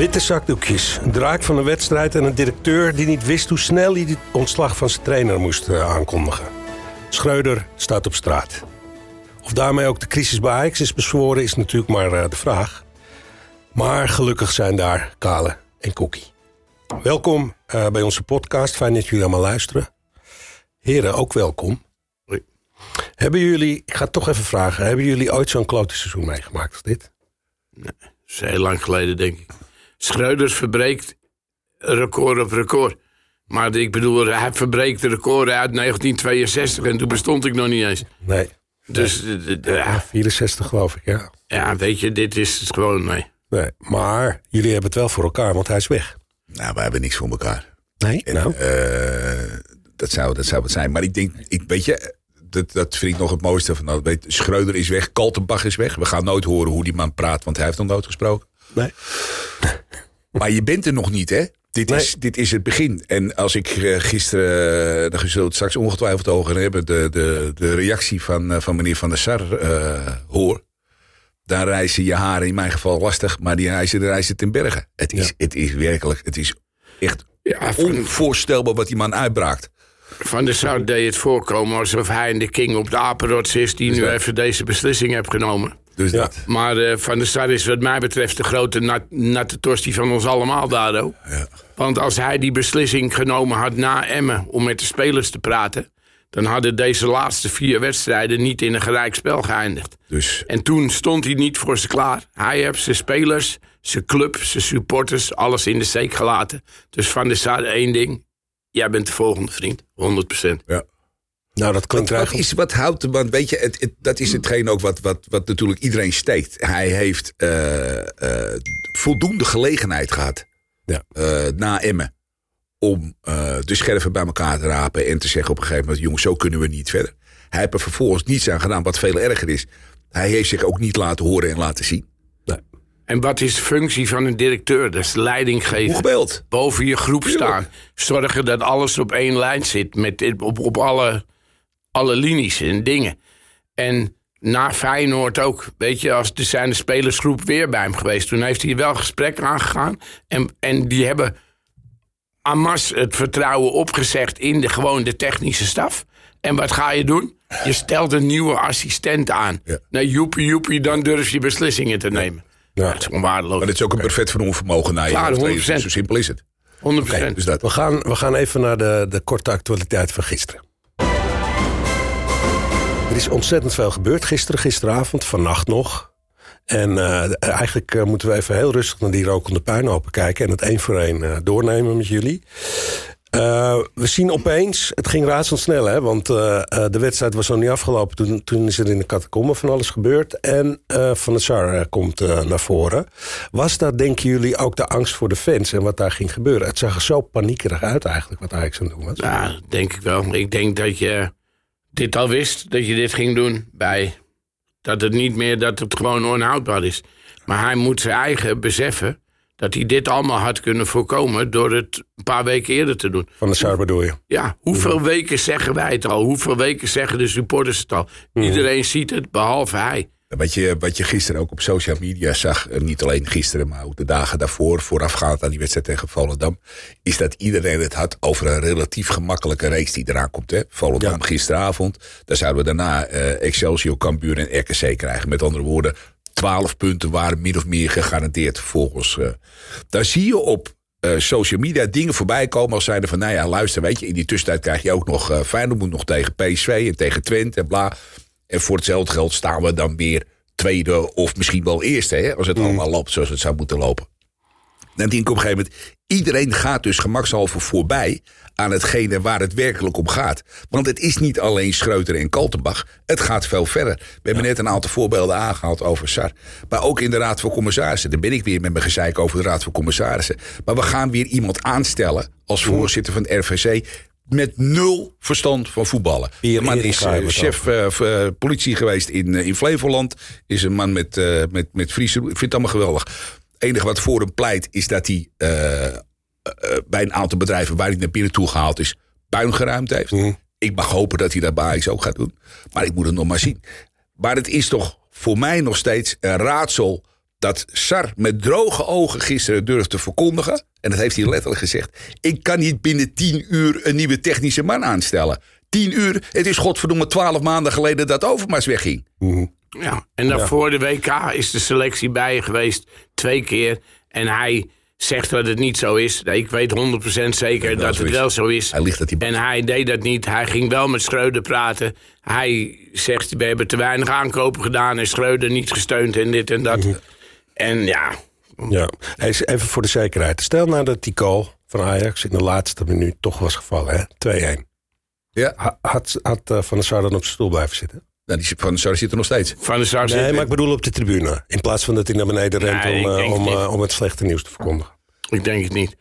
Witte zakdoekjes, een draak van een wedstrijd en een directeur die niet wist hoe snel hij het ontslag van zijn trainer moest eh, aankondigen. Schreuder staat op straat. Of daarmee ook de crisis bij Ajax is bezworen is natuurlijk maar eh, de vraag. Maar gelukkig zijn daar Kale en Kokkie. Welkom eh, bij onze podcast. Fijn dat jullie allemaal luisteren. Heren, ook welkom. Hoi. Hebben jullie, ik ga het toch even vragen, hebben jullie ooit zo'n klote seizoen meegemaakt als dit? Dat is heel lang geleden, denk ik. Schreuders verbreekt record op record. Maar ik bedoel, hij verbreekt de record uit 1962 en toen bestond ik nog niet eens. Nee. Dus eh, de- de- Ja, 64 geloof ik, ja. ja, weet je, dit is het gewoon, nee. Nee, maar jullie hebben het wel voor elkaar, want hij is weg. Nou, wij hebben niks voor elkaar. Nee? Nou, Eh, dat, zou, dat zou het zijn. Maar ik denk, ik, weet je, dat, dat vind ik nog het mooiste van dat. Weet, Schreuder is weg, Kaltenbach is weg. We gaan nooit horen hoe die man praat, want hij heeft nog nooit gesproken. Nee. Maar je bent er nog niet, hè? Dit, Nee. is, dit is het begin. En als ik eh, gisteren, uh, daar zullen we het straks ongetwijfeld over hebben, de, de, de reactie van, eh, van meneer Van der Sar eh, hoor. Dan reizen je haren in mijn geval lastig, maar die reizen, de reizen ten bergen. Het is, Ja. het is werkelijk, het is echt Ja, onvoorstelbaar wat die man uitbraakt. van der Sar deed het voorkomen alsof hij de king op de apenrots is... die nu even deze beslissing heeft genomen. Dus Ja. dat. Maar eh, Van der Sar is wat mij betreft de grote nat, natte tosti van ons allemaal, Dado. Ja. Want als hij die beslissing genomen had na Emmen om met de spelers te praten... dan hadden deze laatste vier wedstrijden niet in een gelijk spel geëindigd. Dus En toen stond hij niet voor ze klaar. Hij heeft zijn spelers, zijn club, zijn supporters, alles in de steek gelaten. Dus Van der Sar één ding. Jij bent de volgende vriend, 100%. ja. Nou, dat klinkt Wat, wat, eigenlijk... is, wat houdt, want weet je, het, het- dat is hetgeen ook wat, wat, wat natuurlijk iedereen steekt. Hij heeft eh, eh, voldoende gelegenheid gehad Ja. eh, na Emmen om eh, de scherven bij elkaar te rapen en te zeggen op een gegeven moment, jongens, zo kunnen we niet verder. Hij heeft er vervolgens niets aan gedaan, wat veel erger is. Hij heeft zich ook niet laten horen en laten zien. En wat is de functie van een directeur? Dat is leiding Hoe geven. gebeld? Boven je groep staan. Zorgen dat alles op één lijn zit. Met, op, op alle, alle linies en dingen. En na Feyenoord ook. Weet je, als er zijn de spelersgroep weer bij hem geweest. Toen heeft hij wel gesprekken aangegaan. En, en die hebben Amas het vertrouwen opgezegd in de, gewoon de technische staf. En wat ga je doen? Je stelt een nieuwe assistent aan. Ja. Nou, joepie, joepie, dan durf je beslissingen te nemen. Ja. Dat is gewoon waardeloos. Maar het is ook een perfect van onvermogen naar je Klaar. 100%. Zo simpel is het. 100%. Dus dat. We gaan, we gaan even naar de, de korte actualiteit van gisteren. Er is ontzettend veel gebeurd gisteren, gisteravond, vannacht nog. En eh, eigenlijk eh, moeten we even heel rustig naar die rokende puinhopen kijken... en het één voor één eh, doornemen met jullie. We zien opeens, het ging razendsnel, hè, want de wedstrijd was nog niet afgelopen. Toen, toen is er in de catacombe van alles gebeurd. En Van der Sar komt naar voren. Was dat, denken jullie, ook de angst voor de fans en wat daar ging gebeuren? Het zag er zo paniekerig uit eigenlijk, wat Ajax aan doen was. Ja, denk ik wel. Ik denk dat je dit al wist, dat je dit ging doen bij... Dat het niet meer, dat het gewoon onhoudbaar is. Maar hij moet zijn eigen beseffen dat hij dit allemaal had kunnen voorkomen... door het een paar weken eerder te doen. Van der Sar bedoel je? Ja, hoeveel weken zeggen wij het al? Hoeveel weken zeggen de supporters het al? Iedereen ziet het, behalve hij. Wat je, wat je gisteren ook op social media zag, en niet alleen gisteren, maar ook de dagen daarvoor, voorafgaand aan die wedstrijd tegen Volendam, is dat iedereen het had over een relatief gemakkelijke reeks die eraan komt. Hè? Volendam Ja. gisteravond, dan zouden we daarna eh, Excelsior, Cambuur en RKC krijgen. Met andere woorden, 12 punten waren min of meer gegarandeerd volgens. eh daar zie je op eh, social media dingen voorbij komen als zeiden van, nou ja, luister, weet je, in die tussentijd krijg je ook nog eh Feyenoord moet nog tegen PSV en tegen Twente en bla. En voor hetzelfde geld staan we dan weer tweede of misschien wel eerste, hè, als het allemaal loopt zoals het zou moeten lopen. Dan denk ik op een gegeven moment, iedereen gaat dus gemakshalve voorbij aan hetgene waar het werkelijk om gaat. Want het is niet alleen Schreuter en Kaltenbach, het gaat veel verder. We hebben net een aantal voorbeelden aangehaald over SAR. Maar ook in de Raad van Commissarissen, daar ben ik weer met mijn gezeik over de Raad van Commissarissen. Maar we gaan weer iemand aanstellen als voorzitter van het RVC met nul verstand van voetballen. Hier- man is eh, chef eh, politie geweest in, in Flevoland. Is een man met, met, met Friese... Ik vind het allemaal geweldig. Het enige wat voor hem pleit is dat hij bij een aantal bedrijven waar hij naar binnen toe gehaald is, puin geruimd heeft. Ik mag hopen dat hij dat bij Ajax ook gaat doen. Maar ik moet het nog maar zien. Maar het is toch voor mij nog steeds een raadsel dat Sar met droge ogen gisteren durfde te verkondigen. En dat heeft hij letterlijk gezegd. Ik kan niet binnen tien uur een nieuwe technische man aanstellen. Tien uur, het is godverdomme twaalf maanden geleden dat Overmars wegging. Ja, en daarvoor de WK is de selectie bij je geweest. Twee keer. En hij zegt dat het niet zo is. Nee, Ik weet 100% zeker dat het wel zo is. Hij ligt dat hij- En hij deed dat niet. Hij ging wel met Schreuder praten. Hij zegt, we hebben te weinig aankopen gedaan... en Schreuder niet gesteund en dit en dat. En ja, Ja, even voor de zekerheid. Stel nou dat die goal van Ajax in de laatste minuut toch was gevallen. hè? 2-1. Ja, Ha- Had, had eh, Van der Sar dan op zijn stoel blijven zitten? nou, die van Sar zit er nog steeds. Van de Sar Nee, zit- maar ik bedoel op de tribune. In plaats van dat hij naar beneden rent Nee, om, eh, om, eh, om het slechte nieuws te verkondigen. Ik denk het niet.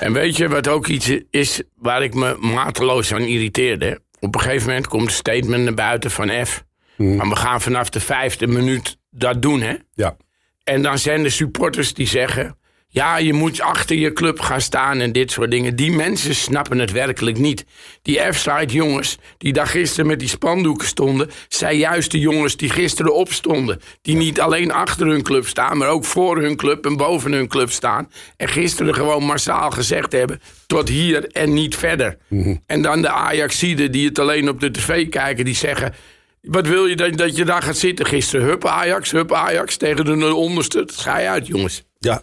En weet je wat ook iets is waar ik me mateloos aan irriteerde? Op een gegeven moment komt een statement naar buiten van F. Maar we gaan vanaf de vijfde minuut dat doen, hè? Ja. En dan zijn de supporters die zeggen... ja, je moet achter je club gaan staan en dit soort dingen. Die mensen snappen het werkelijk niet. Die F-side jongens die daar gisteren met die spandoeken stonden... zijn juist de jongens die gisteren opstonden. Die niet alleen achter hun club staan... maar ook voor hun club en boven hun club staan. En gisteren gewoon massaal gezegd hebben... tot hier en niet verder. En dan de Ajaxiden die het alleen op de tv kijken... die zeggen... Wat wil je dat, dat je daar gaat zitten gisteren? Hup Ajax, hup Ajax tegen de onderste. Dat Ga je uit, jongens. Ja.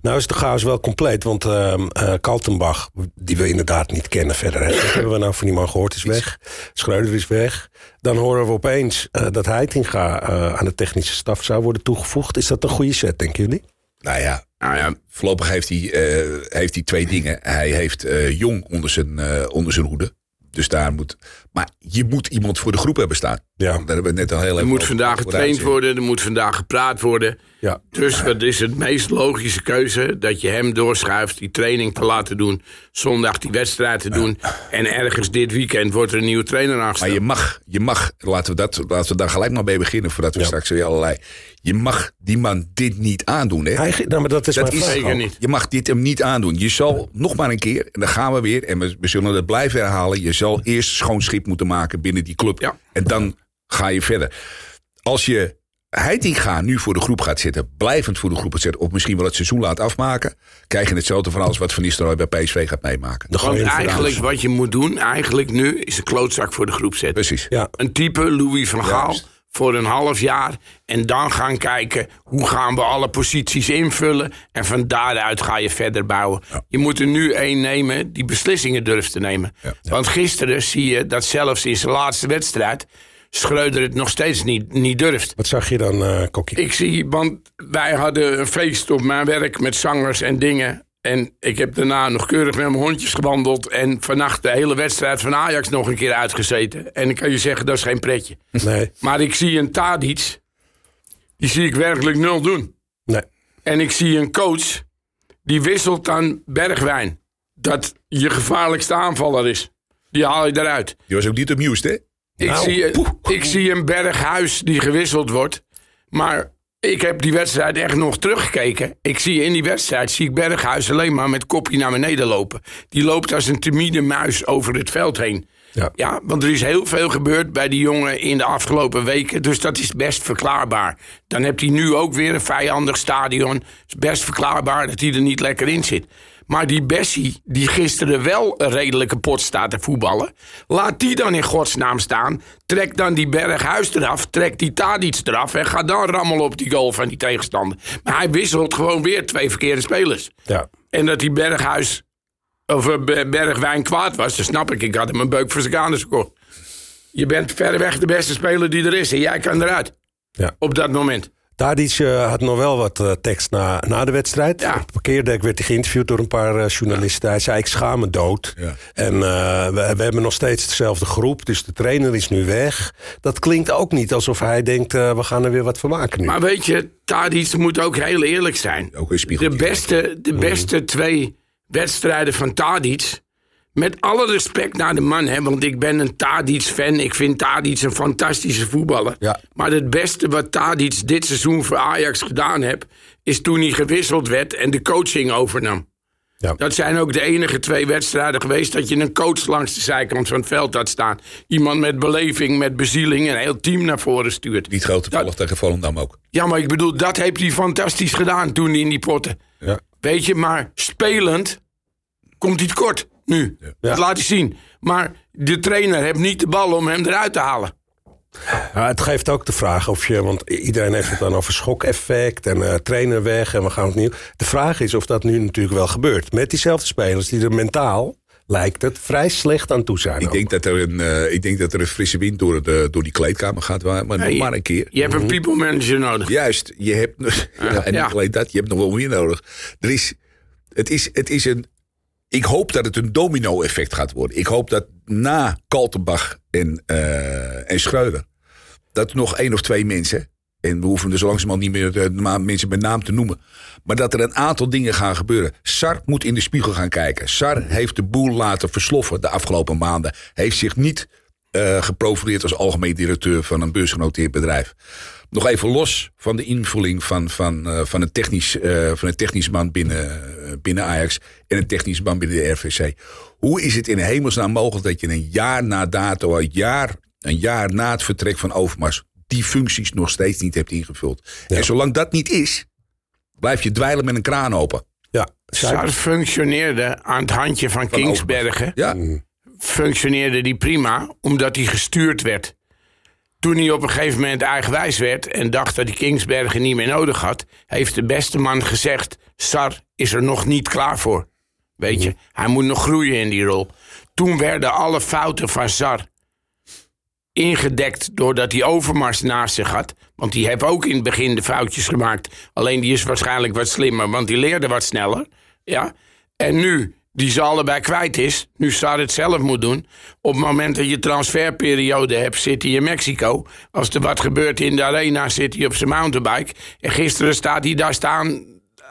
Nou is de chaos wel compleet, want ehm eh, Kaltenbach, die we inderdaad niet kennen verder, hè, dat hebben we nou van niemand gehoord, is weg. Schreuder is weg. Dan horen we opeens eh, dat Heitinga eh, aan de technische staf zou worden toegevoegd. Is dat een goede set, denken jullie? Nou ja, Nou ja, voorlopig heeft hij, eh, heeft hij twee dingen. Hij heeft eh, Jong onder zijn, eh, onder zijn hoede. Dus daar moet. Maar je moet iemand voor de groep hebben staan. Ja. Daar hebben we net al heel even er moet over vandaag getraind worden, er moet vandaag gepraat worden. Ja. Dus wat is het meest logische keuze? Dat je hem doorschuift die training te laten doen. Zondag die wedstrijd te doen. En ergens dit weekend wordt er een nieuwe trainer Maar aangesteld. je mag, je mag laten, we dat, laten we daar gelijk maar mee beginnen voordat we Ja. straks weer allerlei. Je mag die man dit niet aandoen. Hè? Hij, nou, maar dat is Dat mijn is vraag zeker niet. Je mag dit hem niet aandoen. Je zal nog maar een keer, en dan gaan we weer, en we, we zullen het blijven herhalen. Je zal eerst schoon schip moeten maken binnen die club. Ja. En dan ga je verder. Als je Heitinga nu voor de groep gaat zitten, blijvend voor de groep gaat zitten, of misschien wel het seizoen laat afmaken, krijg je hetzelfde van alles wat Van Nistelrooy bij PSV gaat meemaken. De Want eigenlijk wat je moet doen, eigenlijk nu, is een klootzak voor de groep zetten. Precies. Ja, Een type Louis van Gaal Juist. Voor een half jaar. En dan gaan kijken hoe gaan we alle posities invullen. En van daaruit ga je verder bouwen. Je moet er nu één nemen die beslissingen durft te nemen. Want gisteren zie je dat zelfs in zijn laatste wedstrijd... Schreuder het nog steeds niet, niet durft. wat zag je dan, eh Kokkie? Ik zie, want wij hadden een feest op mijn werk met zangers en dingen. En ik heb daarna nog keurig met mijn hondjes gewandeld. En vannacht de hele wedstrijd van Ajax nog een keer uitgezeten. En ik kan je zeggen, dat is geen pretje. Nee, Maar ik zie een Tadic, die zie ik werkelijk nul doen. nee. En ik zie een coach, die wisselt dan Bergwijn. Dat je gevaarlijkste aanvaller is. Die haal je eruit. Die was ook niet amused, hè? Ik, Nou, zie, ik zie een Berghuis die gewisseld wordt. Maar ik heb die wedstrijd echt nog teruggekeken. Ik zie in die wedstrijd zie ik Berghuis alleen maar met kopje naar beneden lopen. Die loopt als een timide muis over het veld heen. Ja. Ja, want er is heel veel gebeurd bij die jongen in de afgelopen weken. Dus dat is best verklaarbaar. Dan hebt hij nu ook weer een vijandig stadion. Het is best verklaarbaar dat hij er niet lekker in zit. Maar die Bessie, die gisteren wel een redelijke pot staat te voetballen... laat die dan in godsnaam staan. Trek dan die Berghuis eraf, trek die Tadic eraf... en ga dan rammelen op die goal van die tegenstander. Maar hij wisselt gewoon weer twee verkeerde spelers. Ja. En dat die Berghuis of eh, Be- Bergwijn kwaad was, dat snap ik. Ik had hem een beuk voor zijn kanus gekocht. Je bent verreweg de beste speler die er is en jij kan eruit. Ja. Op dat moment. Tadic eh, had nog wel wat eh, tekst na, na de wedstrijd. Ja. Op het parkeerdek werd hij geïnterviewd door een paar eh, journalisten. Hij zei, ik schaam me dood. Ja. En eh, we, we hebben nog steeds dezelfde groep, dus de trainer is nu weg. Dat klinkt ook niet alsof hij denkt, eh, we gaan er weer wat van maken nu. Maar weet je, Tadic moet ook heel eerlijk zijn. Ook een spiegel. De beste, de beste twee wedstrijden van Tadic. Met alle respect naar de man, hè, want ik ben een Tadic-fan. Ik vind Tadic een fantastische voetballer. Ja. Maar het beste wat Tadic dit seizoen voor Ajax gedaan heeft... is toen hij gewisseld werd en de coaching overnam. Ja. Dat zijn ook de enige twee wedstrijden geweest dat je een coach langs de zijkant van het veld had staan. Iemand met beleving, met bezieling en een heel team naar voren stuurt. Niet groot toevallig tegen Volendam ook. Ja, maar ik bedoel, dat heeft hij fantastisch gedaan toen in die potten. Ja. Weet je, maar spelend komt hij tekort nu. Dat laat hij zien. Maar de trainer heeft niet de bal om hem eruit te halen. Ja, het geeft ook de vraag of je, want iedereen heeft het dan over schokeffect en eh, trainer weg en we gaan opnieuw. De vraag is of dat nu natuurlijk wel gebeurt. Met diezelfde spelers die er mentaal, lijkt het, vrij slecht aan toe zijn. Ik ook. denk, dat er een, eh, ik denk dat er een frisse wind door, de, door die kleedkamer gaat. Maar, maar nog je- maar een keer. Je hebt een people manager nodig. Juist, je hebt, ja, en Ja. niet alleen dat, je hebt nog wel meer nodig. Er is, het, is, het is een, ik hoop dat het een domino-effect gaat worden. Ik hoop dat na Kaltenbach en, eh en Schreuder, dat nog één of twee mensen, en we hoeven zo langzamerhand niet meer de ma- mensen met naam te noemen, maar dat er een aantal dingen gaan gebeuren. Sar moet in de spiegel gaan kijken. Sar heeft de boel laten versloffen de afgelopen maanden. Heeft zich niet eh, geprofileerd als algemeen directeur van een beursgenoteerd bedrijf. Nog even los van de invulling van, van, eh, van, een, technisch, eh, van een technisch man binnen, eh, binnen Ajax en een technisch man binnen de RVC. Hoe is het in hemelsnaam mogelijk dat je een jaar na dato, een jaar, een jaar na het vertrek van Overmars, die functies nog steeds niet hebt ingevuld? En zolang dat niet is, blijf je dweilen met een kraan open. Ja, Sar functioneerde aan het handje van, Kingsbergen. Ja, Functioneerde die prima, omdat hij gestuurd werd. Toen hij op een gegeven moment eigenwijs werd en dacht dat hij Kingsbergen niet meer nodig had, heeft de beste man gezegd: Sar is er nog niet klaar voor. Weet je, hij moet nog groeien in die rol. Toen werden alle fouten van Sar ingedekt doordat hij Overmars naast zich had. Want die heeft ook in het begin de foutjes gemaakt. Alleen die is waarschijnlijk wat slimmer, want die leerde wat sneller. Ja? En nu, die ze allebei kwijt is, nu Sar het zelf moet doen. Op het moment dat je transferperiode hebt, zit hij in Mexico. Als er wat gebeurt in de arena, zit hij op zijn mountainbike. En gisteren staat hij daar staan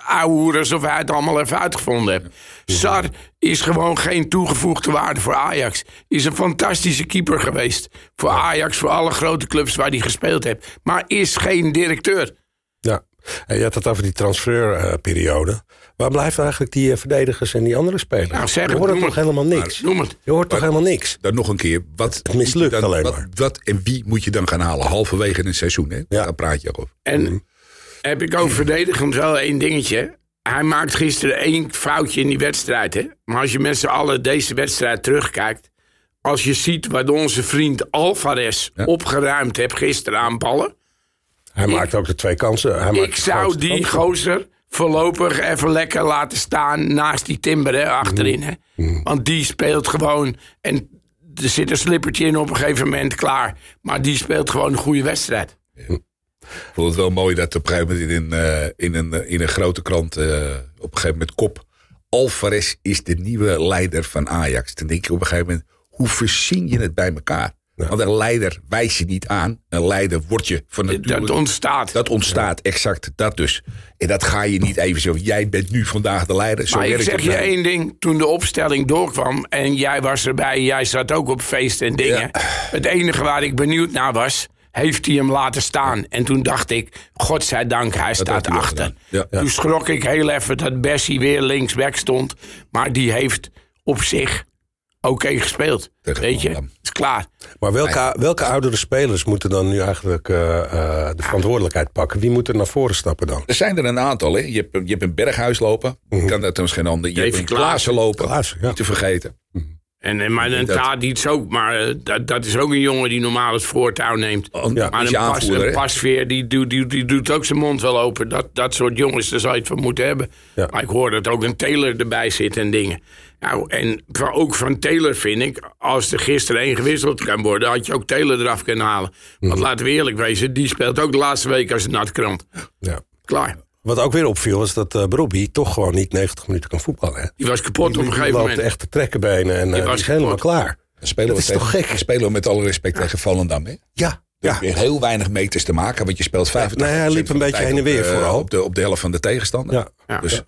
ouwehoeren alsof hij het allemaal even uitgevonden heeft. Sar is gewoon geen toegevoegde waarde voor Ajax. Is een fantastische keeper geweest. Voor Ajax, voor alle grote clubs waar hij gespeeld heeft. Maar is geen directeur. Ja, en je had het over die transferperiode. Waar blijven eigenlijk die eh, verdedigers en die andere spelers? Nou, zeg je hoort noem toch het. helemaal niks? Noem het. Je hoort toch helemaal niks? dan nog een keer. Wat Het mislukt dan- alleen wat, maar. Wat en wie moet je dan gaan halen? Halverwege een seizoen, hè? Ja. Daar praat je over. En heb ik ook verdedigend wel één dingetje. Hij maakt gisteren één foutje in die wedstrijd. Hè? Maar als je met z'n allen deze wedstrijd terugkijkt. Als je ziet wat onze vriend Alvarez opgeruimd heeft gisteren aan ballen. Hij maakt ook de twee kansen. Hij Ik zou die kansen. gozer voorlopig even lekker laten staan naast die Timber hè, achterin. Hè? Mm. Want die speelt gewoon. En er zit een slippertje in op een gegeven moment klaar. Maar die speelt gewoon een goede wedstrijd. Ik vond het wel mooi dat op een gegeven moment in een, eh, in een, in een grote krant eh, op een gegeven moment kop. Alvarez is de nieuwe leider van Ajax. Dan denk je op een gegeven moment, hoe verzin je het bij elkaar? Want een leider wijs je niet aan. Een leider word je van nature. Dat ontstaat. Dat ontstaat, exact dat dus. En dat ga je niet even zo. Jij bent nu vandaag de leider. Zo Maar ik zeg je nou. één ding. Toen de opstelling doorkwam en jij was erbij, jij zat ook op feest en dingen. Het enige waar ik benieuwd naar was, heeft hij hem laten staan? En toen dacht ik, godzijdank, hij staat hij achter. Ja. Toen schrok ik heel even dat Bessie weer linksback stond. Maar die heeft op zich oké gespeeld. Tegen Weet je, Volendam. is klaar. Maar welke, welke oudere spelers moeten dan nu eigenlijk eh, eh, de verantwoordelijkheid pakken? Wie moet er naar voren stappen dan? Er zijn er een aantal. Hè. Je, hebt, je hebt een Berghuis lopen. Kan dat geen ander. Je hebt Davy een Klaassen lopen. Klaassen, ja. Niet te vergeten. En, en maar een Tadic ook, maar eh, dat, dat is ook een jongen die normaal het voortouw neemt. Ja, maar een, pas, een pasveer, die, doet- die, die doet ook zijn mond wel open. Dat, dat soort jongens, daar zou je het van moeten hebben. Ja. Maar ik hoor dat ook een Taylor erbij zit en dingen. Nou, en ook van Taylor vind ik, als er gisteren één gewisseld kan worden, had je ook Taylor eraf kunnen halen. Mhm. Want laten we eerlijk wezen, die speelt ook de laatste week als een natkrant. Ja. Klaar. Wat ook weer opviel was dat uh, Brobbey toch gewoon niet 90 minuten kan voetballen. Hè? Die was kapot op een Die gegeven loopt moment. echt te trekkenbenen en Die uh, was die is helemaal kapot. klaar. Dan spelen Dat we is tegen- toch gek? spelen we met alle respect tegen Volendam. Hè? Ja, Ja. ja. Weer heel weinig meters te maken, want je speelt 85 nee, hij liep een beetje heen en weer vooral. Op de, op de helft van de tegenstander. Ja. Ja. Dus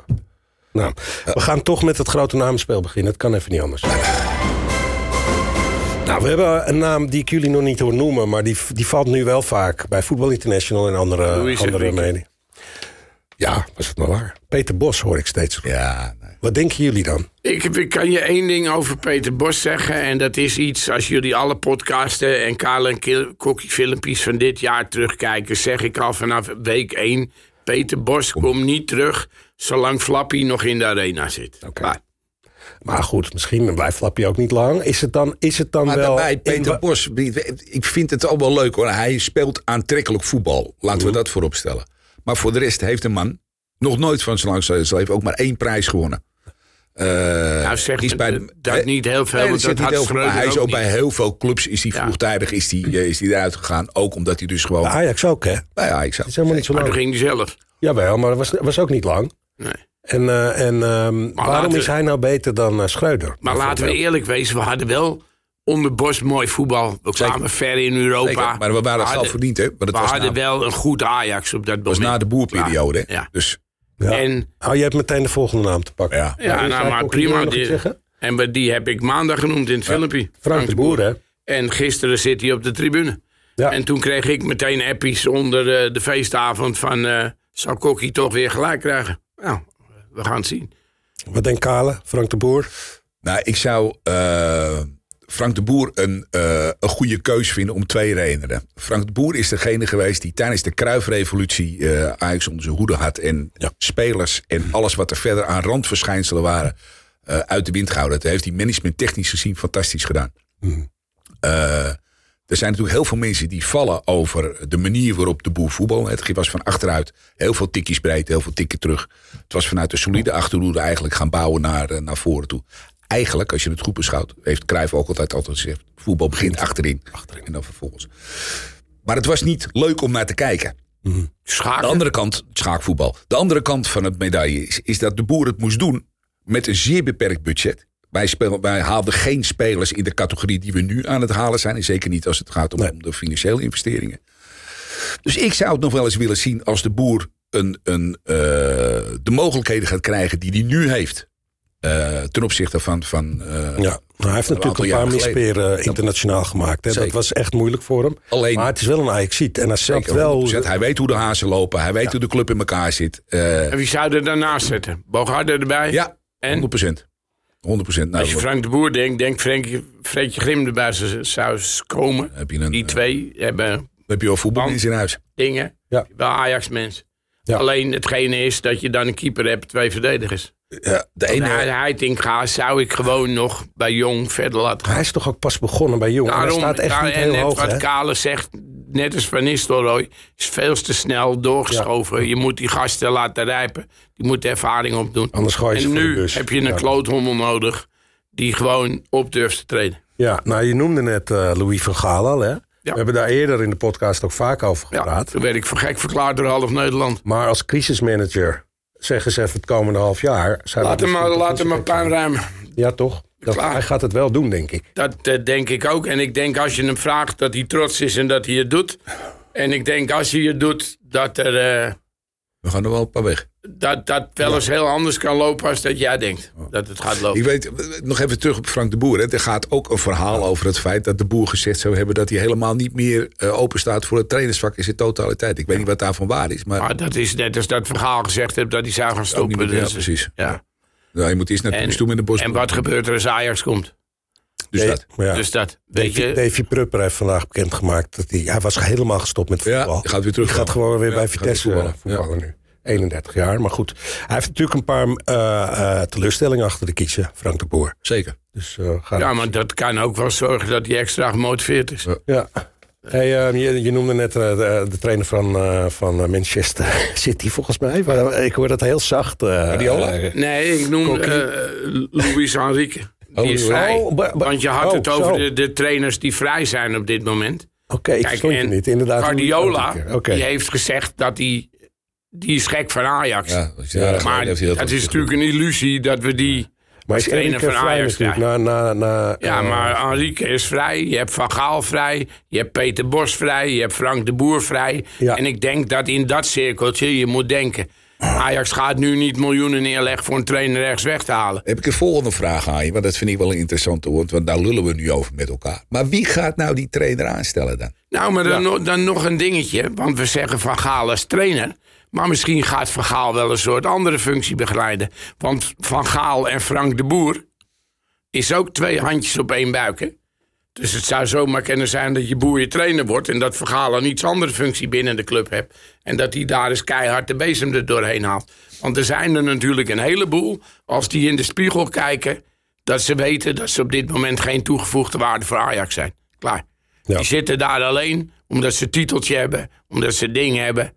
Nou, we gaan toch met het grote namenspel beginnen. Het kan even niet anders. Nou, we hebben een naam die ik jullie nog niet hoor noemen... maar die, die valt nu wel vaak bij Voetbal International en andere, Louis andere media. Ja, was het maar waar. Peter Bos hoor ik steeds. ja, nee. Wat denken jullie dan? Ik, ik kan je één ding over Peter Bos zeggen. En dat is iets, als jullie alle podcasten en Karel en Kokkie filmpjes van dit jaar terugkijken, zeg ik al vanaf week 1. Peter Bos komt niet terug zolang Flappy nog in de arena zit. Oké. Maar Maar goed, misschien blijft Flappy ook niet lang. Is het dan, is het dan Maar wel... daarbij, in- Peter Bos, ik vind het al wel leuk hoor. Hij speelt aantrekkelijk voetbal. Laten Mhm. we dat voorop stellen. Maar voor de rest heeft een man nog nooit van zijn lang leven ook maar één prijs gewonnen. Eh, nou zeg is bij de- dat niet heel veel, Nee, dat heel veel, hij is ook ook bij heel veel clubs is hij Ja. vroegtijdig is die, eh, is die eruit gegaan. Ook omdat hij dus gewoon Bij Ajax ook, hè? bij Ajax Het zat. is helemaal niet zo Maar toen ging hij zelf. Jawel, maar dat was, was ook niet lang. Nee. En, eh, en ehm, waarom we- is hij nou beter dan eh, Schreuder? Maar laten we eerlijk wezen, we hadden wel onder Bos mooi voetbal. We kwamen ver in Europa. Zeker, maar we waren het geld verdiend hè. Want het We was, hadden na, wel een goed Ajax op dat was moment. na de boerperiode. hè. Ja. Dus Ja. En, Oh, je hebt meteen de volgende naam te pakken. ja. ja, nou, maar prima. Die, en die heb ik maandag genoemd in het filmpje. Frank de Boer, hè? En gisteren zit hij op de tribune. Ja. En toen kreeg ik meteen appies onder eh, de feestavond van... eh zal Kokkie toch weer gelijk krijgen? Nou, we gaan het zien. Wat denkt Kale, Frank de Boer? Nou, ik zou eh, Frank de Boer een, eh, een goede keus vinden om twee redenen. Frank de Boer is degene geweest die tijdens de Kruifrevolutie eh Ajax onder zijn hoede had. En Ja. spelers en alles wat er verder aan randverschijnselen waren eh, uit de wind gehouden. Dat heeft hij management technisch gezien fantastisch gedaan. Eh, er zijn natuurlijk heel veel mensen die vallen over de manier waarop de boer voetbal. Het was van achteruit heel veel tikjes breed, heel veel tikken terug. Het was vanuit de solide achterhoede eigenlijk gaan bouwen naar, eh, naar voren toe. Eigenlijk, als je het goed beschouwt, heeft Cruijff ook altijd altijd gezegd: voetbal begint achterin. En dan vervolgens. Maar het was niet leuk om naar te kijken. De Schaken. andere kant, schaakvoetbal. De andere kant van het medaille is, is dat de boer het moest doen met een zeer beperkt budget. Wij, speel, wij haalden geen spelers in de categorie die we nu aan het halen zijn. En zeker niet als het gaat om, Nee. om de financiële investeringen. Dus ik zou het nog wel eens willen zien als de boer een, een, eh, de mogelijkheden gaat krijgen die hij nu heeft. eh, ten opzichte van. van eh, Ja, nou, hij heeft natuurlijk een paar misperen internationaal gemaakt. Hè. Dat was echt moeilijk voor hem. Alleen- maar het is wel een Ajaxiet. En hij snapt wel... 100%. Hij weet hoe de hazen lopen. Hij weet hoe de club in elkaar zit. Eh, En wie zou er daarnaast zetten? Bogarde erbij? ja, En? 100%. 100%. Nou, Als je Frank de Boer denkt, denk Frenkie, Fredje Grim erbij zou- zou komen. heb je een, Die twee hebben heb je wel voetbalmensen in huis. dingen. Ja. Wel Ajax-mens. Ja. Alleen hetgene is dat je dan een keeper hebt, twee verdedigers. Ja, de ene, Hij Heitinga zou ik gewoon nog bij Jong verder laten gaan. Hij is toch ook pas begonnen bij Jong. En hij Daarom, staat echt daar- niet en heel net hoog, wat hè? Kale zegt, net als Van Nistelrooy, is veel te snel doorgeschoven. Je moet die gasten laten rijpen. Die moeten ervaring opdoen. Anders gooi je ze en nu heb je een Ja. kloothommel nodig die gewoon op durft te treden. Ja, nou, je noemde net eh, Louis van Gaal al, hè? We hebben daar eerder in de podcast ook vaak over gepraat. toen werd ik voor gek verklaard door half Nederland. Maar als crisismanager, zeggen ze even het komende half jaar... zijn Laat hem maar, laat hem maar puin ruimen. Ja, toch? Dat, Klaar. hij gaat het wel doen, denk ik. Dat eh, denk ik ook. En ik denk als je hem vraagt dat hij trots is en dat hij het doet. En ik denk als hij het doet dat er eh, we gaan er wel een paar weg. dat, dat wel eens heel anders kan lopen als dat jij denkt. Dat het gaat lopen. Ik weet, eh, nog even terug op Frank de Boer. Hè. Er gaat ook een verhaal over het feit dat de boer gezegd zou hebben... dat hij helemaal niet meer eh, open staat voor het trainersvak in zijn totaliteit. Ik weet niet wat daarvan waar is. Maar Maar dat is net als dat verhaal gezegd heb dat hij zou gaan stoppen. meer, ja, Dus, precies. ja. Nou, je moet eerst naar En, de toe met de bos. en wat gebeurt er als Ajax komt? Dus dat. Ja. Dus dat, weet Davy, je... Davy Prupper heeft vandaag bekendgemaakt dat hij... Hij was helemaal gestopt met Ja, voetbal. hij gaat weer terug. Hij gaat gewoon weer Ja, bij Vitesse voetballen, voetballen. nu. 31 jaar, maar goed. Hij heeft natuurlijk een paar eh, eh, teleurstellingen achter de kiezen, Frank de Boer. Zeker. Dus uh, Ja, maar dat kan ook wel zorgen dat hij extra gemotiveerd is. Ja. Hey, uh, je, je, noemde net uh, de, de, trainer van, uh, van Manchester City, volgens mij. Maar ik hoor dat heel zacht. Nee, ik noem Luis Enrique. Die Oh, is vrij. oh, Want je had oh, het over de, de trainers die vrij zijn op dit moment. Oké, okay, ik je en niet. Inderdaad. Guardiola, okay. die heeft gezegd dat hij... Die is gek van Ajax. Ja, dat is, ja, maar dat veel is natuurlijk een illusie dat we die... Maar is trainer van Ajax natuurlijk na, na, na, Ja, uh, maar Enrique is vrij. Je hebt Van Gaal vrij. Je hebt Peter Bos vrij. Je hebt Frank de Boer vrij. Ja. En ik denk dat in dat cirkeltje je moet denken... Ajax gaat nu niet miljoenen neerleggen voor een trainer rechts weg te halen. Heb ik een volgende vraag aan je, want dat vind ik wel een interessante, want daar lullen we nu over met elkaar. Maar wie gaat nou die trainer aanstellen dan? Nou, maar dan, dan nog een dingetje. Want we zeggen Van Gaal als trainer. Maar misschien gaat Van Gaal wel een soort andere functie begeleiden. Want Van Gaal en Frank de Boer is ook twee handjes op één buik. Hè? Dus het zou zomaar kunnen zijn dat je boer je trainer wordt... en dat Van Gaal een iets andere functie binnen de club hebt... en dat hij daar eens keihard de bezem er doorheen haalt. Want er zijn er natuurlijk een heleboel, als die in de spiegel kijken... dat ze weten dat ze op dit moment geen toegevoegde waarde voor Ajax zijn. Klaar. Ja. Die zitten daar alleen omdat ze titeltje hebben... omdat ze dingen hebben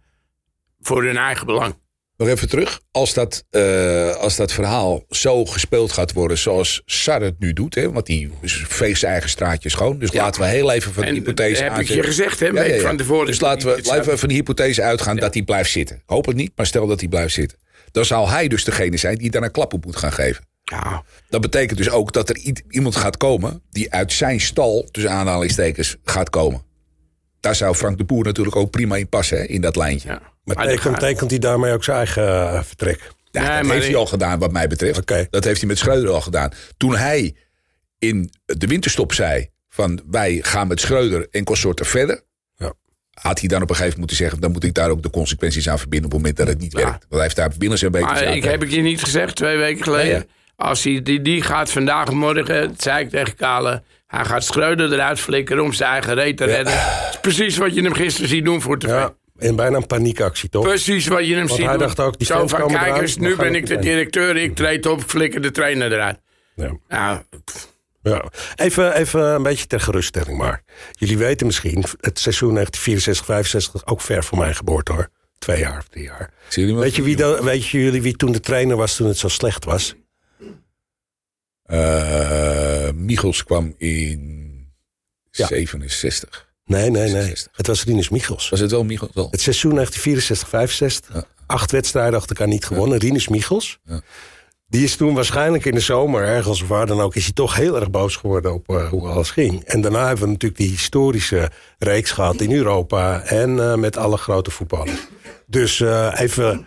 voor hun eigen belang. Nog even terug. Als dat, eh, als dat verhaal zo gespeeld gaat worden zoals Sar het nu doet. Hè, want die veegt zijn eigen straatje schoon. Dus Ja. laten we heel even van de En hypothese dat heb ik je uitgaan. gezegd, hè, week van tevoren. Dus laten we, laten we zou- van de hypothese uitgaan dat hij blijft zitten. Hoop het niet, maar stel dat hij blijft zitten. Dan zal hij dus degene zijn die daar een klap op moet gaan geven. Ja, Dat betekent dus ook dat er iemand gaat komen die uit zijn stal, tussen aanhalingstekens, gaat komen. Daar zou Frank de Boer natuurlijk ook prima in passen, hè, in dat lijntje. ja. Maar Maar die tekent, hij daarmee ook zijn eigen eh, vertrek? Ja, Nee, dat maar heeft hij al gedaan, wat mij betreft. Oké. Dat heeft hij met Schreuder al gedaan. Toen hij in de winterstop zei: van wij gaan met Schreuder en consorten verder. Ja. Had hij dan op een gegeven moment moeten zeggen: dan moet ik daar ook de consequenties aan verbinden op het moment dat het niet Ja. werkt. Want hij heeft daar binnen zijn beetje. Maar ik heb ik je niet gezegd twee weken geleden. Nee? Als hij, die, die gaat vandaag of morgen, dat zei ik tegen Kale... hij gaat Schreuder eruit flikkeren om zijn eigen reet te redden. Dat is precies wat je hem gisteren ziet doen voor tv. Ja, en bijna een paniekactie, toch? Precies wat je hem Want ziet hij doen. dacht ook, die Zo van, komen kijk eraan, eens, we nu ben ik de directeur, ik treed op, flikker de trainer eruit. Ja. Nou, Ja. Even, even een beetje ter geruststelling maar. Jullie weten misschien, het seizoen 1964, 65, ook ver voor mijn geboorte hoor. Twee jaar of drie jaar. Weet, je wie dan, weet je jullie wie toen de trainer was toen het zo slecht was? Eh, Michels kwam in Ja. 67. Nee, nee, nee. 66. Het was Rinus Michels. Was het wel Michels? Wel? Het seizoen 1964, 65. Acht wedstrijden achter elkaar niet gewonnen. Rinus Michels. Ja. Die is toen waarschijnlijk in de zomer, ergens of waar dan ook, is hij toch heel erg boos geworden op eh, hoe alles ging. En daarna hebben we natuurlijk die historische reeks gehad in Europa en eh, met alle grote voetballers. Dus eh, even,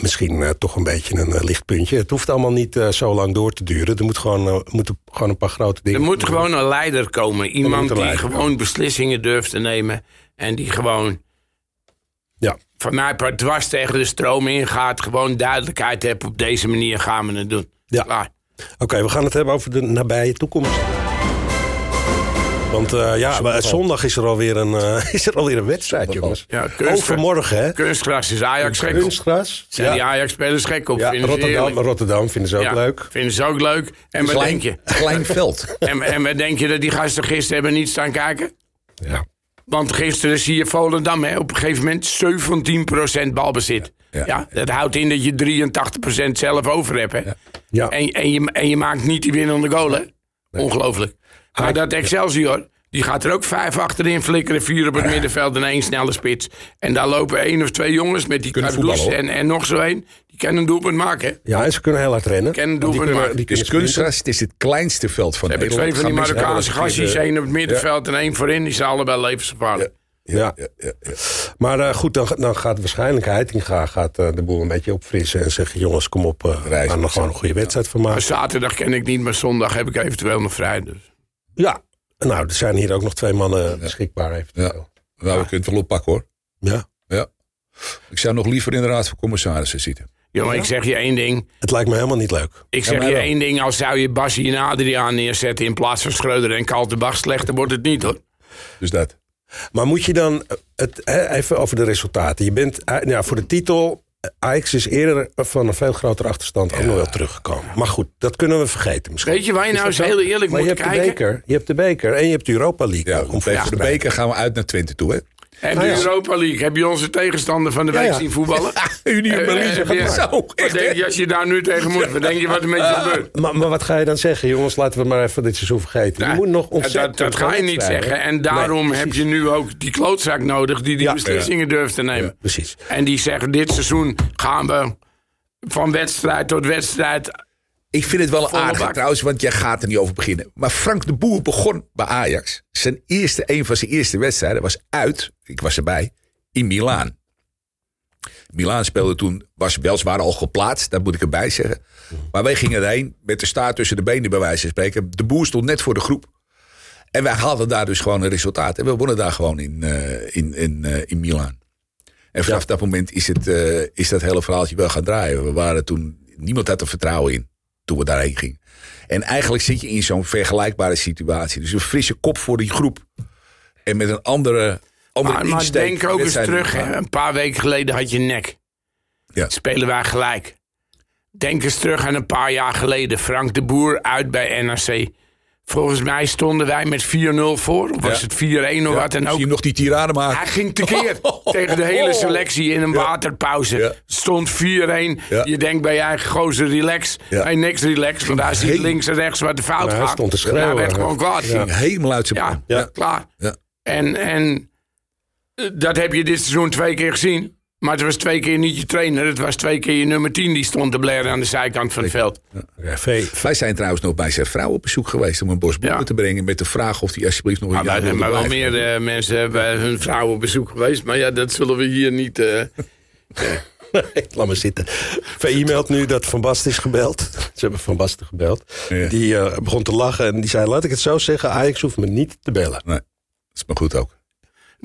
misschien eh, toch een beetje een eh, lichtpuntje. Het hoeft allemaal niet eh, zo lang door te duren. Er moet gewoon, moeten gewoon een paar grote dingen. er moet gewoon een leider komen. Iemand die leider gewoon beslissingen durft te nemen. En die gewoon Ja. van mij part dwars tegen de stroom ingaat. Gewoon duidelijkheid hebt. Op deze manier gaan we het doen. Ja. Oké, we gaan het hebben over de nabije toekomst. Want eh, ja, maar zondag is er alweer een, eh, is er alweer een wedstrijd, jongens. Ja, kunstgras. Overmorgen, hè? Kunstgras is Ajax gek op. Kunstgras. Zijn die Ajax-spelers gek op? Ja, Vinden ze Rotterdam. Rotterdam vinden ze ook Ja, leuk. Vinden ze ook leuk. En wat denk je? Klein veld. En, en wat denk je dat die gasten gisteren hebben niet staan kijken? Ja. Want gisteren zie je Volendam hè, op een gegeven moment 17% balbezit. Ja, Ja. dat houdt in dat je 83% zelf over hebt. Hè? Ja. En, en, je, en je maakt niet die winnende goal. Hè? Ongelooflijk. Maar dat Excelsior, die gaat er ook vijf achterin flikkeren. Vier op het middenveld en één snelle spits. En daar lopen één of twee jongens met die Kunnen Cardoes voetballen, en, en nog zo één. Die kunnen een doelpunt maken. ja, en ze kunnen heel hard rennen. Kennen die doelpunt kunnen, maken. die Dus kunstgras, het is het kleinste veld van Heb ik Nederland. twee van die Marokkaanse hebben gastjes. één op het middenveld en één voorin. Die zijn allebei levensgevaarlijk. Ja. ja, ja, ja. Maar eh, goed, dan, dan gaat waarschijnlijk Heitinga gaat, eh, de boel een beetje opfrissen. En zeggen, jongens, kom op, uh, we Reizen. gaan er gewoon een goede wedstrijd van Maar maken. zaterdag ken ik niet, maar zondag heb ik eventueel nog vrij. Dus. Ja, nou, er zijn hier ook nog twee mannen beschikbaar eventueel. Nou, we kunnen het wel oppakken hoor. Ja. Ja. Ik zou nog liever in de Raad van Commissarissen zitten. Jongen, ik zeg je één ding. Het lijkt me helemaal niet leuk. Ik zeg je wel. één ding. Als zou je Bassie en Adriaan neerzetten in plaats van Schreuder en Kaltenbach, slechter wordt het niet hoor. Dus dat. Maar moet je dan, het, hè, even over de resultaten. Je bent, eh, ja, voor de titel, eh, Ajax is eerder van een veel grotere achterstand ook nog wel teruggekomen. Maar goed, dat kunnen we vergeten misschien. Weet je waar je nou eens heel eerlijk maar moet je hebt kijken? De beker, je hebt de beker en je hebt de Europa League. Ja, om de beker gaan we uit naar Twente toe, hè? En de Ah, ja. Europa League. Heb je onze tegenstander van de week ja. zien voetballen? Eh, Berlin eh, je- het zo. Wat Echt, denk hè? je als je daar nu tegen moet? Wat denk je wat er met je gebeurt? Maar, maar wat ga je dan zeggen, jongens? Laten we maar even dit seizoen vergeten. je moet nog ontzettend dat, dat ga je niet zeggen. En daarom Nee, heb je nu ook die klootzak nodig die die beslissingen durft te nemen. Precies. En die zeggen dit seizoen gaan we van wedstrijd tot wedstrijd. Ik vind het wel Volle aardig bak. trouwens, want jij gaat er niet over beginnen. Maar Frank de Boer begon bij Ajax. Zijn eerste, een van zijn eerste wedstrijden was uit, ik was erbij, in Milaan. Milaan speelde toen, was weliswaar al geplaatst, dat moet ik erbij zeggen. Maar wij gingen erheen met de staart tussen de benen bij wijze van spreken. De Boer stond net voor de groep. En wij haalden daar dus gewoon een resultaat. En we wonnen daar gewoon in, eh, in, in, eh, in Milaan. En vanaf dat moment is, het, eh, is dat hele verhaaltje wel gaan draaien. We waren toen, niemand had er vertrouwen in toen we daarheen gingen. En eigenlijk zit je in zo'n vergelijkbare situatie. Dus een frisse kop voor die groep. En met een andere, andere Maar, maar denk ook eens terug. hè. Een paar weken geleden had je nek. Ja. Spelen wij gelijk. Denk eens terug aan een paar jaar geleden. Frank de Boer uit bij NRC. Volgens mij stonden wij met 4-0 voor. Of was het 4-1 of Ja, wat dan ook. je nog die tirade maken? Hij ging tekeer tegen de hele selectie in een waterpauze. Ja. Stond 4-1. Ja. Je denkt bij je eigen gozer relax. Ja. Hij niks relax. Want hij ziet links en rechts wat de fout Ja, hij gaat. stond te Hij schreeuwen. werd gewoon kwaad. Ging helemaal uit zijn Ja, klaar. Ja. En, en eh, dat heb je dit seizoen twee keer gezien. Maar het was twee keer niet je trainer. Het was twee keer je nummer 10 die stond te blaren aan de zijkant van het veld. Ja, V- Wij zijn trouwens nog bij zijn vrouw op bezoek geweest om een bos bloemen Ja. te brengen. Met de vraag of hij alsjeblieft nog een Maar, jaar wij- wilde maar wel meer eh, mensen hebben hun vrouw op bezoek geweest. Maar ja, dat zullen we hier niet... eh, Laat maar zitten. VI meldt nu dat Van Basten is gebeld. Ze hebben Van Basten gebeld. Ja. Die eh, begon te lachen en die zei... laat ik het zo zeggen, Ajax hoeft me niet te bellen. Nee, dat is maar goed ook.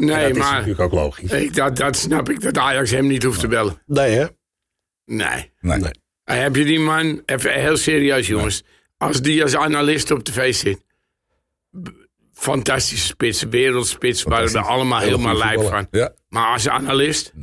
Nee, dat is maar natuurlijk ook logisch. ik, dat, dat snap ik. Dat Ajax hem niet hoeft te bellen. Nee, hè? Nee. Nee. Nee. En heb je die man... Even heel serieus, jongens. Als die als analist op tv zit... Fantastische spits, wereldspits, waar we allemaal Hele helemaal voetballer. van. Ja, Maar als analist,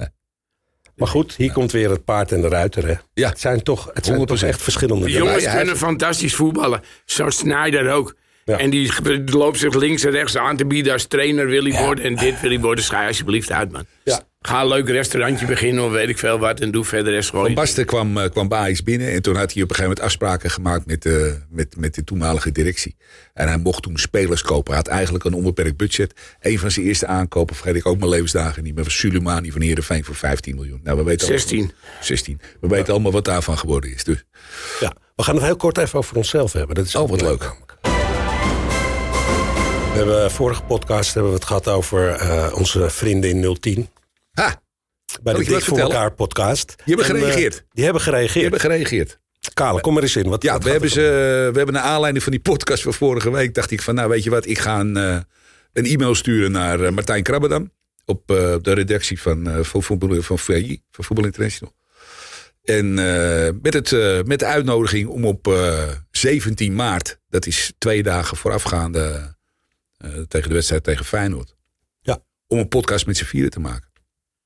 Maar goed, hier komt weer het paard en de ruiter, hè? Ja. Het zijn toch, het zijn toch 100%. echt verschillende Die dingen. jongens kunnen fantastisch voetballen. Zo Snyder ook. Ja. En die loopt zich links en rechts aan te bieden. Als trainer wil hij worden en dit wil hij worden. Schij alsjeblieft uit, man. Ja. Ga een leuk restaurantje beginnen of weet ik veel wat. En doe verder rest Van gewoon. Basten kwam, eh, kwam binnen en toen had hij op een gegeven moment afspraken gemaakt met, eh, met, met de toenmalige directie. En hij mocht toen spelers kopen. Hij had eigenlijk een onbeperkt budget. Een van zijn eerste aankopen, vergeet ik ook mijn levensdagen niet meer, was Sulemani van Heerenveen voor 15 miljoen. Nou, we weten 16. Allemaal, 16. We weten allemaal wat daarvan geworden is. Dus Ja. We gaan het heel kort even over onszelf hebben. Dat is Oh, ook wat leuk. We hebben vorige podcast hebben we het gehad over eh, onze vrienden in 010. ha, Bij de Dik wat voor elkaar podcast. Die hebben En, eh, gereageerd. die hebben die gereageerd. hebben gereageerd. Kale, kom maar eens in. Wat, Ja, wat we hebben, ze, we hebben naar aanleiding van die podcast van vorige week... dacht ik van, nou weet je wat, ik ga een, eh, een e-mail sturen naar eh, Martijn Krabbedam... op eh, de redactie van, eh van, voetbal, van VI, van Voetbal International. En eh, met, het, eh, met de uitnodiging om op eh, 17 maart... dat is twee dagen voorafgaande eh, tegen de wedstrijd tegen Feyenoord... Ja. om een podcast met z'n vieren te maken.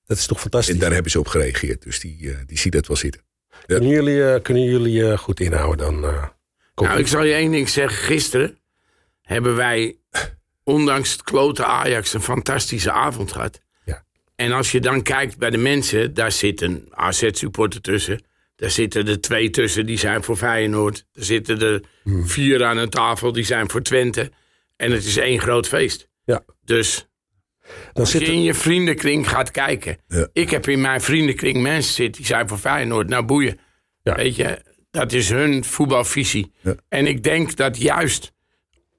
Dat is toch fantastisch. En daar hebben ze op gereageerd, dus die, eh, die ziet dat wel zitten. Kunnen jullie, eh, kunnen jullie eh, goed inhouden dan? eh, Nou, ik zal je één ding zeggen. Gisteren hebben wij, ondanks het klote Ajax, een fantastische avond gehad. Ja. En als je dan kijkt bij de mensen, daar zit een AZ-supporter tussen. Daar zitten er twee tussen, die zijn voor Feyenoord. Er zitten er Hmm. vier aan een tafel, die zijn voor Twente. En het is één groot feest. Ja. Dus Dan als je in je vriendenkring gaat kijken. Ja. Ik heb in mijn vriendenkring mensen zitten die zijn voor Feyenoord. Nou boeien. Ja. Weet je, dat is hun voetbalvisie. Ja. En ik denk dat juist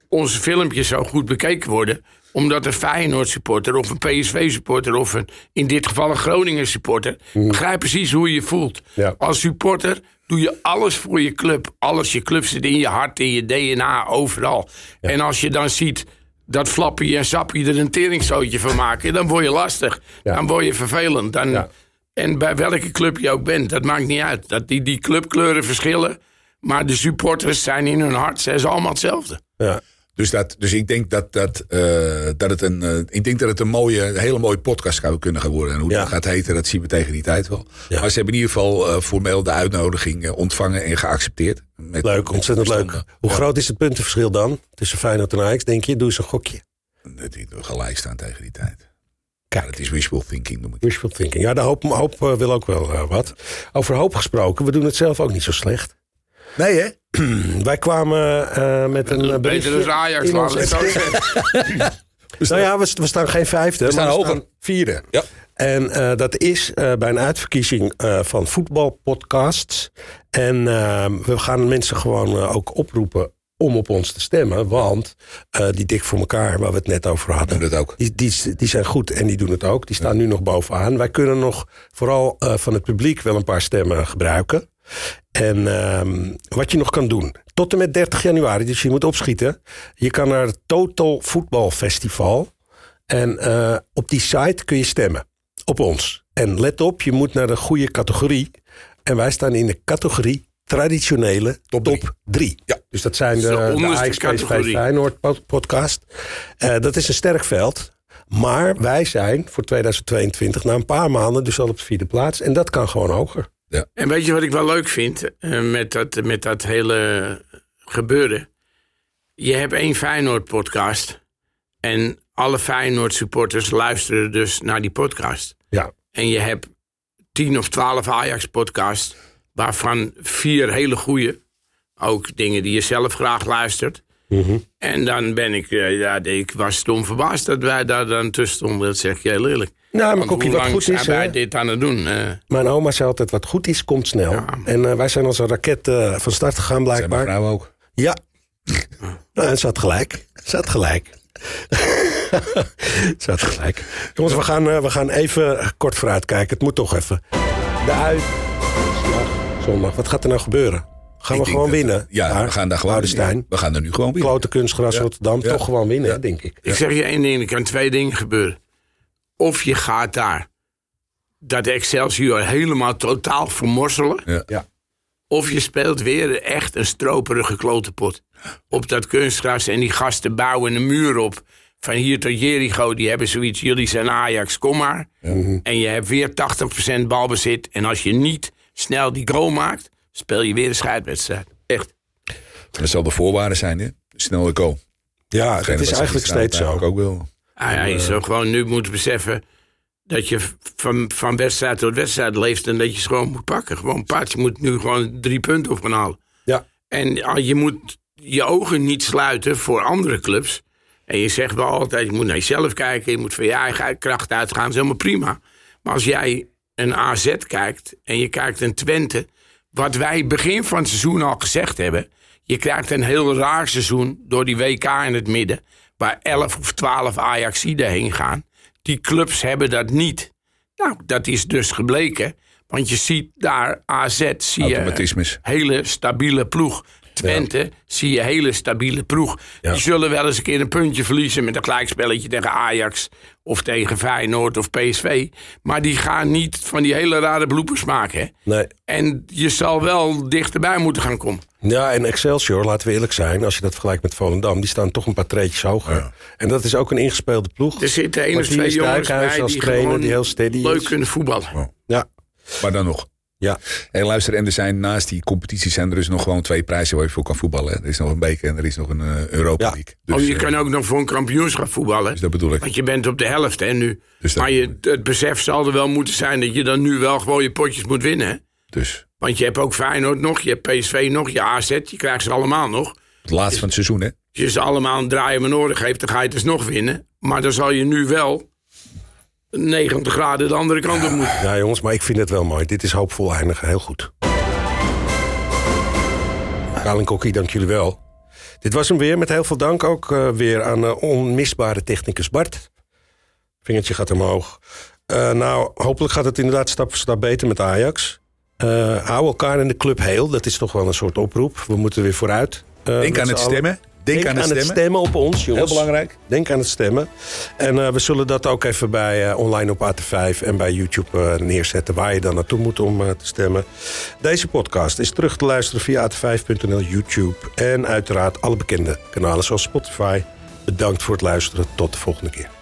onze filmpjes zo goed bekeken worden. Omdat een Feyenoord supporter of een PSV supporter of een, in dit geval een Groningen supporter. begrijpt precies hoe je je voelt. Ja. Als supporter doe je alles voor je club. Alles, je club zit in je hart, in je DNA, overal. En als je dan ziet dat Flappie en Sappie er een teringstootje van maken, dan word je lastig. Ja. Dan word je vervelend. Dan, Ja. En bij welke club je ook bent, dat maakt niet uit. Dat die, die clubkleuren verschillen, maar de supporters zijn in hun hart, zijn ze allemaal hetzelfde. ja. Dus, dat, dus ik denk dat, dat, eh, dat het een, eh, ik denk dat het een mooie, een hele mooie podcast zou kunnen gaan worden. En hoe Ja. dat gaat heten, dat zien we tegen die tijd wel. Ja. Maar ze hebben in ieder geval eh, formeel de uitnodiging ontvangen en geaccepteerd. Met- Leuk, met ontzettend leuk. Hoe groot is het puntenverschil dan tussen Feyenoord en Ajax? Denk je, doe eens een gokje. Dat die gelijk staan tegen die tijd. Kijk. Ja, dat is wishful thinking noem ik. Wishful thinking. Ja, de hoop, hoop wil ook wel wat. Over hoop gesproken, we doen het zelf ook niet zo slecht. Nee hè? Wij kwamen eh, met een eh, Beter berichtje. dan Ajax, ik het zo zeggen. Nou ja, we, we staan geen vijfde, staan we hoger. staan vierde. Ja. En eh, dat is eh, bij een uitverkiezing eh, van voetbalpodcasts. En eh, we gaan mensen gewoon eh, ook oproepen om op ons te stemmen. Want eh, die dik voor elkaar, waar we het net over hadden. Doen dat ook. Die, die, die zijn goed en die doen het ook. Die staan nu nog bovenaan. Wij kunnen nog vooral eh, van het publiek wel een paar stemmen gebruiken. En ehm, wat je nog kan doen. Tot en met 30 januari, dus je moet opschieten. Je kan naar het Total Voetbal Festival. En eh, op die site kun je stemmen. Op ons. En let op, je moet naar de goede categorie. En wij staan in de categorie traditionele top 3. Ja. Dus dat zijn de, de de Ajax PSV. Feyenoord pod- podcast. Eh, dat is een sterk veld. Maar wij zijn voor 2022 na een paar maanden dus al op de vierde plaats. En dat kan gewoon hoger. En weet je wat ik wel leuk vind eh, met, dat, met dat hele gebeuren? Je hebt één Feyenoord-podcast. En alle Feyenoord-supporters luisteren dus naar die podcast. Ja. En je hebt tien of twaalf Ajax-podcasts, waarvan vier hele goede. Ook dingen die je zelf graag luistert. Mhm. En dan ben ik, eh, ja, ik was stom verbaasd dat wij daar dan tussen stonden. Dat zeg je heel eerlijk. Nou, maar Kokkie, wat goed zijn is... wij dit aan het doen? Eh, Mijn oma zei altijd, wat goed is, komt snel. Ja. En eh, wij zijn als een raket eh, van start gegaan Zijn blijkbaar. mevrouw ook. Ja. Nou, en ze had gelijk. Ze had gelijk. ze had gelijk. Jongens, we gaan, we gaan even kort vooruit kijken. Het moet toch even. De uitslag zondag. Wat gaat er nou gebeuren? Gaan Ik we gewoon dat- winnen? Ja, we gaan daar gewoon. We gaan er nu gewoon winnen. Klote kunstgras Ja. Rotterdam. Ja. Toch gewoon winnen, Ja. denk ik. Ik zeg je één ding, er kan twee dingen gebeuren. Of je gaat daar dat Excelsior helemaal totaal vermorzelen. Ja. Ja. Of je speelt weer echt een stroperige klote pot. Op dat kunstgras en die gasten bouwen een muur op. Van hier tot Jericho, die hebben zoiets. Jullie zijn Ajax, kom maar. En je hebt weer 80% balbezit. En als je niet snel die goal maakt, speel je weer een scheidwedstrijd. Echt. Dat zal de voorwaarde zijn, hè? Snel de goal. Ja, het is eigenlijk gisteravond steeds zo. ook wel. Ah, ja, je zou gewoon nu moeten beseffen dat je van, van wedstrijd tot wedstrijd leeft en dat je ze gewoon moet pakken. Gewoon paard, je moet nu gewoon drie punten op gaan halen. Ja. En ah, je moet je ogen niet sluiten voor andere clubs. En je zegt wel altijd, je moet naar jezelf kijken, je moet van je eigen kracht uitgaan, dat is helemaal prima. Maar als jij een AZ kijkt en je kijkt een Twente, wat wij begin van het seizoen al gezegd hebben, je krijgt een heel raar seizoen door die WK in het midden, waar 11 of 12 Ajaxiden heen gaan. Die clubs hebben dat niet. Nou, dat is dus gebleken. Want je ziet daar AZ, zie je hele stabiele ploeg. Twente zie je hele stabiele ploeg. Die zullen wel eens een keer een puntje verliezen met een gelijkspelletje tegen Ajax of tegen Feyenoord of PSV. Maar die gaan niet van die hele rare bloepers maken. Nee. En je zal wel dichterbij moeten gaan komen. Ja, en Excelsior, laten we eerlijk zijn, als je dat vergelijkt met Volendam, die staan toch een paar treetjes hoger. En dat is ook een ingespeelde ploeg. Er zitten één of twee jongens bij als die trainer, die heel steady leuk is. kunnen voetballen. Ja, Maar dan nog. Ja. En luister, en er zijn naast die competities zijn er dus nog gewoon twee prijzen waar je voor kan voetballen. Er is nog een beker en er is nog een eh, Europa Ja. League. Dus, oh, je eh, kan ook nog voor een kampioenschap voetballen. dus dat bedoel ik. Want je bent op de helft hè, nu. Dus maar je, het besef zal er wel moeten zijn dat je dan nu wel gewoon je potjes moet winnen. hè. Dus Want je hebt ook Feyenoord nog, je hebt PSV nog, je AZ, je krijgt ze allemaal nog. het laatste van het seizoen, hè? Als je ze allemaal een draai om nodig geeft, dan ga je het dus nog winnen. Maar dan zal je nu wel 90 graden de andere kant op moeten. Ja, jongens, maar ik vind het wel mooi. Dit is hoopvol eindigen. Heel goed. Kaal en Kokkie, dank jullie wel. Dit was hem weer. Met heel veel dank ook eh, weer aan eh, onmisbare technicus Bart. Vingertje gaat omhoog. Eh, nou, hopelijk gaat het inderdaad stap voor stap beter met Ajax. Eh, hou elkaar in de club heel. Dat is toch wel een soort oproep. We moeten weer vooruit. eh, Denk aan het allen. stemmen. Denk, aan, het stemmen. op ons, jongens. Heel belangrijk. Denk aan het stemmen. En eh, we zullen dat ook even bij eh, online op AT5 en bij YouTube eh, neerzetten... waar je dan naartoe moet om te stemmen. Deze podcast is terug te luisteren via at5.nl, YouTube... en uiteraard alle bekende kanalen zoals Spotify. Bedankt voor het luisteren. Tot de volgende keer.